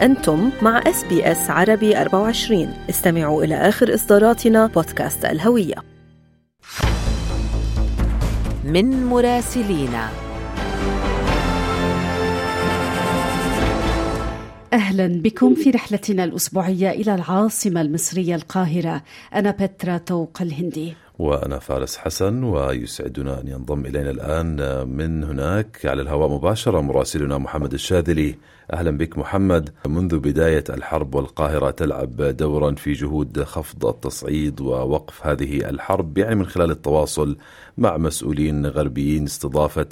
أنتم مع SBS عربي 24 استمعوا إلى آخر إصداراتنا بودكاست الهوية. من مراسلينا أهلا بكم في رحلتنا الأسبوعية إلى العاصمة المصرية القاهرة. أنا بترا توق الهندي. وأنا فارس حسن ويسعدنا أن ينضم إلينا الآن من هناك على الهواء مباشرة مراسلنا محمد الشاذلي. أهلا بك محمد. منذ بداية الحرب والقاهرة تلعب دورا في جهود خفض التصعيد ووقف هذه الحرب يعني من خلال التواصل مع مسؤولين غربيين استضافة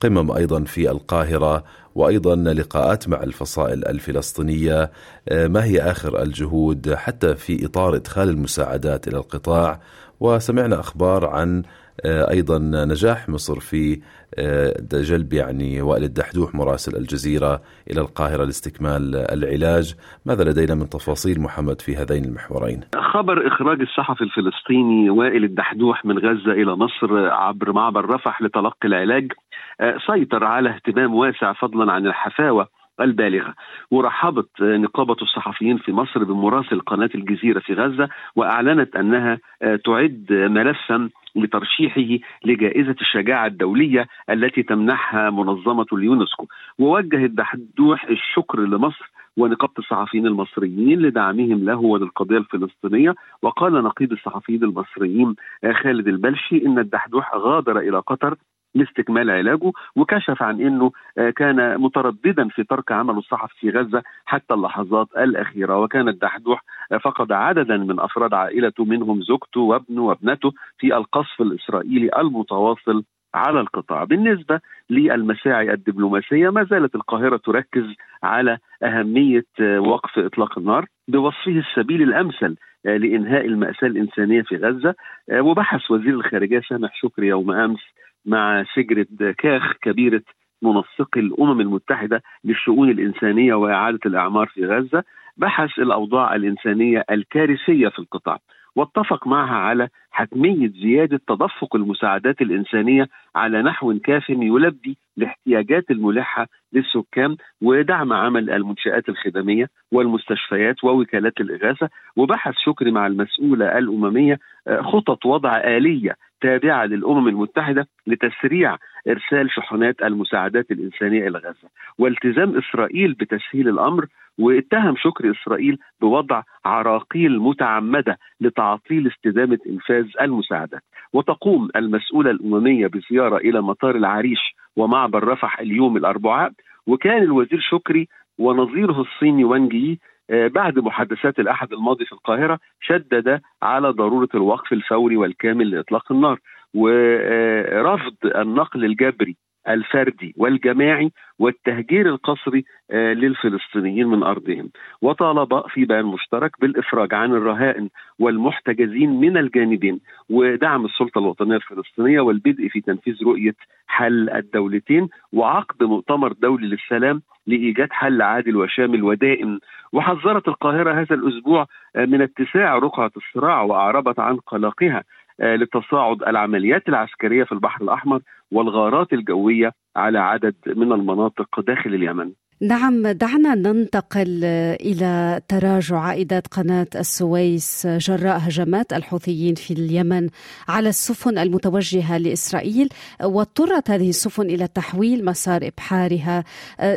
قمم أيضا في القاهرة وأيضا لقاءات مع الفصائل الفلسطينية. ما هي آخر الجهود حتى في إطار إدخال المساعدات إلى القطاع؟ وسمعنا أخبار عن آه، أيضا نجاح مصر في آه، جلب يعني وائل الدحدوح مراسل الجزيرة إلى القاهرة لاستكمال العلاج، ماذا لدينا من تفاصيل محمد في هذين المحورين؟ خبر إخراج الصحفي الفلسطيني وائل الدحدوح من غزة إلى مصر عبر معبر رفح لتلقي العلاج آه، سيطر على اهتمام واسع فضلا عن الحفاوة البالغة ورحبت نقابة الصحفيين في مصر بمراسل قناة الجزيرة في غزة وأعلنت أنها آه، تعد ملفا لترشيحه لجائزة الشجاعة الدولية التي تمنحها منظمة اليونسكو. ووجه الدحدوح الشكر لمصر ونقابة الصحفيين المصريين لدعمهم له وللقضية الفلسطينية. وقال نقيب الصحفيين المصريين خالد البلشي إن الدحدوح غادر إلى قطر لاستكمال علاجه وكشف عن إنه آه، كان مترددا في ترك عمله الصحفي في غزة حتى اللحظات الأخيرة وكان الدحدوح آه، فقد عددا من أفراد عائلته منهم زوجته وابنه وابنته في القصف الإسرائيلي المتواصل على القطاع. بالنسبة للمساعي الدبلوماسية ما زالت القاهرة تركز على أهمية آه، وقف إطلاق النار بوصفه السبيل الأمثل لإنهاء المأساة الإنسانية في غزة وبحث وزير الخارجية سامح شكري يوم أمس مع شجرة كاخ كبيرة منسقي الأمم المتحدة للشؤون الإنسانية وإعادة الإعمار في غزة بحث الأوضاع الإنسانية الكارثية في القطاع واتفق معها على حتمية زيادة تدفق المساعدات الإنسانية على نحو كاف يلبي الاحتياجات الملحة للسكان ودعم عمل المنشآت الخدمية والمستشفيات ووكالات الإغاثة وبحث شكري مع المسؤولة الأممية آه، خطط وضع آلية تابعة للأمم المتحدة لتسريع إرسال شحنات المساعدات الإنسانية إلى غزة. والتزام إسرائيل بتسهيل الأمر واتهم شكر إسرائيل بوضع عراقيل متعمدة لتعطيل استدامة إنفاذ المساعدات. وتقوم المسؤولة الأممية بزيارة إلى مطار العريش ومعبر رفح اليوم الأربعاء. وكان الوزير شكري ونظيره الصيني وانج يي آه، بعد محادثات الأحد الماضي في القاهرة شدد على ضرورة الوقف الفوري والكامل لإطلاق النار. ورفض النقل الجبري الفردي والجماعي والتهجير القسري آه، للفلسطينيين من أرضهم. وطالب في بيان مشترك بالإفراج عن الرهائن والمحتجزين من الجانبين ودعم السلطة الوطنية الفلسطينية والبدء في تنفيذ رؤية حل الدولتين وعقد مؤتمر دولي للسلام لإيجاد حل عادل وشامل ودائم. وحذرت القاهرة هذا الأسبوع آه، من اتساع رقعة الصراع وأعربت عن قلقها آه، لتصاعد العمليات العسكرية في البحر الأحمر والغارات الجوية على عدد من المناطق داخل اليمن. نعم دعنا ننتقل إلى تراجع عائدات قناة السويس جراء هجمات الحوثيين في اليمن على السفن المتوجهة لإسرائيل واضطرت هذه السفن إلى تحويل مسار إبحارها.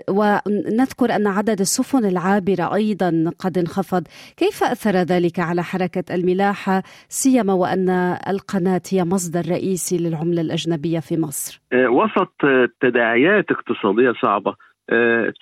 ونذكر أن عدد السفن العابرة أيضا قد انخفض. كيف أثر ذلك على حركة الملاحة؟ سيما وأن القناة هي مصدر رئيسي للعملة الأجنبية في مصر. آه، وسط تداعيات اقتصادية صعبة آه،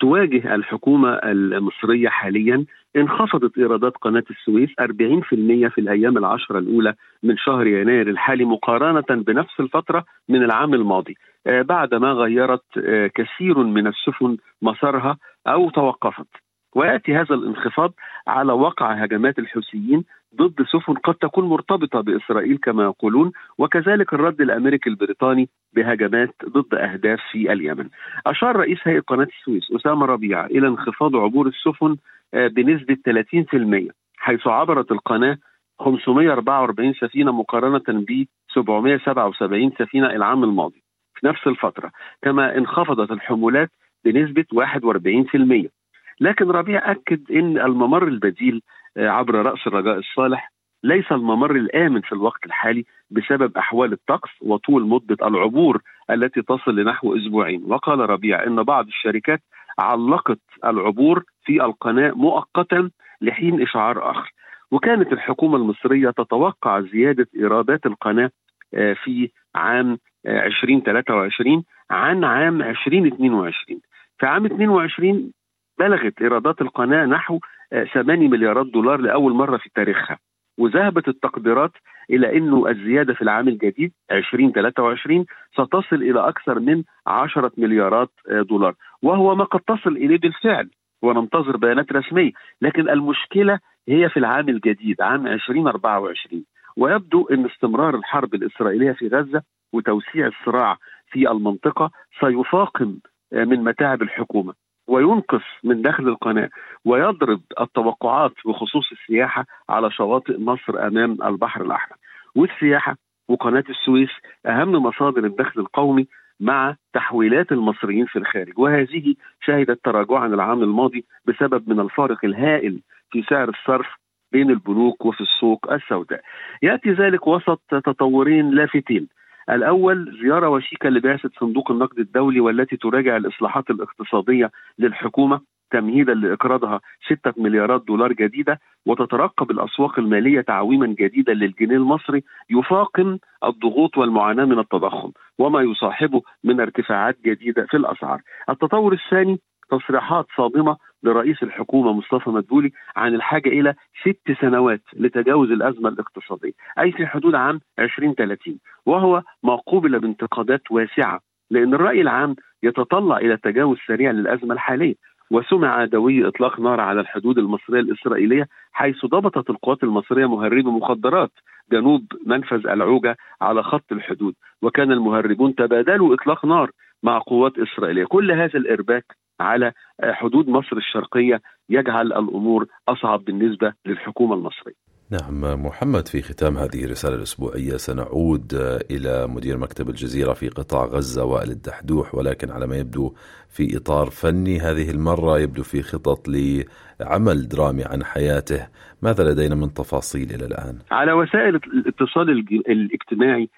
تواجه الحكومة المصرية حاليا انخفضت إيرادات قناة السويس 40% في الأيام العشرة الأولى من شهر يناير الحالي مقارنة بنفس الفترة من العام الماضي. آه، بعدما غيرت آه، كثير من السفن مسارها أو توقفت. ويأتي هذا الانخفاض على وقع هجمات الحوثيين ضد سفن قد تكون مرتبطة بإسرائيل كما يقولون وكذلك الرد الأمريكي البريطاني بهجمات ضد أهداف في اليمن. أشار رئيس هيئة قناة السويس أسامة ربيعه إلى انخفاض عبور السفن آه، بنسبة 30% حيث عبرت القناة 544 سفينة مقارنة ب 777 سفينة العام الماضي في نفس الفترة كما انخفضت الحمولات بنسبة 41% لكن ربيع أكد إن الممر البديل عبر رأس الرجاء الصالح ليس الممر الآمن في الوقت الحالي بسبب أحوال الطقس وطول مدة العبور التي تصل لنحو أسبوعين، وقال ربيع إن بعض الشركات علقت العبور في القناة مؤقتا لحين إشعار آخر. وكانت الحكومة المصرية تتوقع زيادة إيرادات القناة في عام 2023 عن عام 2022 في عام 22 بلغت إيرادات القناة نحو 8 مليارات دولار لأول مرة في تاريخها. وذهبت التقديرات إلى إنه الزيادة في العام الجديد 2023 ستصل إلى أكثر من 10 مليارات دولار. وهو ما قد تصل إليه بالفعل. وننتظر بيانات رسمية. لكن المشكلة هي في العام الجديد عام 2024 ويبدو إن استمرار الحرب الإسرائيلية في غزة وتوسيع الصراع في المنطقة سيفاقم من متاعب الحكومة. وينقص من دخل القناة ويضرب التوقعات بخصوص السياحة على شواطئ مصر أمام البحر الأحمر. والسياحة وقناة السويس أهم مصادر الدخل القومي مع تحويلات المصريين في الخارج. وهذه شهدت تراجعا العام الماضي بسبب من الفارق الهائل في سعر الصرف بين البنوك وفي السوق السوداء. يأتي ذلك وسط تطورين لافتين. الأول زيارة وشيكة لبعثة صندوق النقد الدولي والتي تراجع الإصلاحات الاقتصادية للحكومة تمهيدا لإقراضها 6 مليارات دولار جديدة وتترقب الأسواق المالية تعويما جديدا للجنيه المصري يفاقم الضغوط والمعاناة من التضخم وما يصاحبه من ارتفاعات جديدة في الأسعار. التطور الثاني تصريحات صادمة لرئيس الحكومة مصطفى مدبولي عن الحاجة إلى ست سنوات لتجاوز الأزمة الاقتصادية، أي في حدود عام 2030 وهو ما قوبل بانتقادات واسعة لأن الرأي العام يتطلع إلى تجاوز سريع للأزمة الحالية. وسمع دوي إطلاق نار على الحدود المصرية الإسرائيلية حيث ضبطت القوات المصرية مهربي مخدرات جنوب منفذ العوجة على خط الحدود. وكان المهربون تبادلوا إطلاق نار مع قوات إسرائيلية، كل هذا الإرباك على حدود مصر الشرقية يجعل الأمور أصعب بالنسبة للحكومة المصرية. نعم محمد في ختام هذه الرسالة الأسبوعية سنعود إلى مدير مكتب الجزيرة في قطاع غزة وائل الدحدوح ولكن على ما يبدو في إطار فني هذه المرة يبدو في خطط لعمل درامي عن حياته ماذا لدينا من تفاصيل إلى الآن؟ على وسائل الاتصال الاجتماعي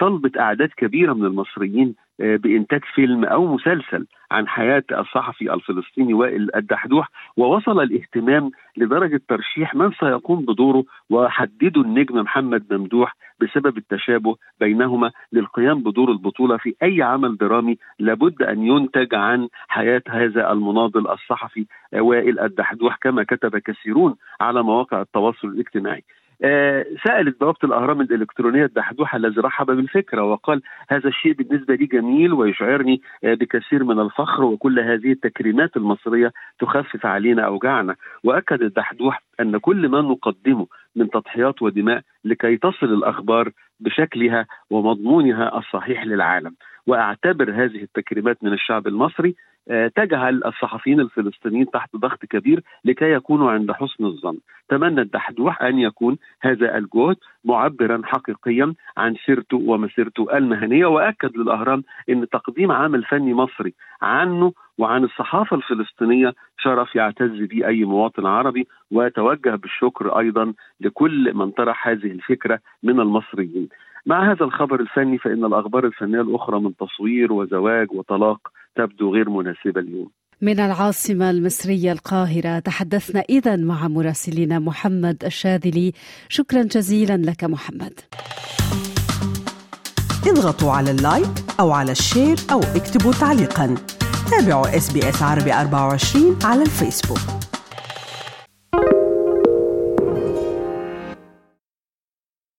طلبت أعداد كبيرة من المصريين بإنتاج فيلم أو مسلسل عن حياة الصحفي الفلسطيني وائل الدحدوح ووصل الاهتمام لدرجة ترشيح من سيقوم بدوره وحددوا النجم محمد ممدوح بسبب التشابه بينهما للقيام بدور البطولة في أي عمل درامي لابد أن ينتج عن حياة هذا المناضل الصحفي وائل الدحدوح كما كتب كثيرون على مواقع التواصل الاجتماعي. آه سألت بوابة الأهرام الإلكترونية الدحدوح الذي رحب بالفكرة وقال هذا الشيء بالنسبة لي جميل ويشعرني آه بكثير من الفخر وكل هذه التكريمات المصرية تخفف علينا أوجاعنا وأكد الدحدوح أن كل ما نقدمه من تضحيات ودماء لكي تصل الأخبار بشكلها ومضمونها الصحيح للعالم. وأعتبر هذه التكريمات من الشعب المصري تجعل الصحفيين الفلسطينيين تحت ضغط كبير لكي يكونوا عند حسن الظن. تمنى الدحدوح أن يكون هذا الجهد معبرا حقيقيا عن سيرته ومسيرته المهنية وأكد للأهرام أن تقديم عمل فني مصري عنه وعن الصحافة الفلسطينية شرف يعتز به أي مواطن عربي وتوجه بالشكر أيضا لكل من طرح هذه الفكرة من المصريين. مع هذا الخبر الفني فإن الأخبار الفنية الأخرى من تصوير وزواج وطلاق تبدو غير مناسبة اليوم. من العاصمة المصرية القاهرة تحدثنا إذا مع مراسلنا محمد الشاذلي. شكرا جزيلا لك محمد. اضغطوا على ال like أو على ال share أو اكتبوا تعليقا. تابعوا SBS عربي 24 على الفيسبوك.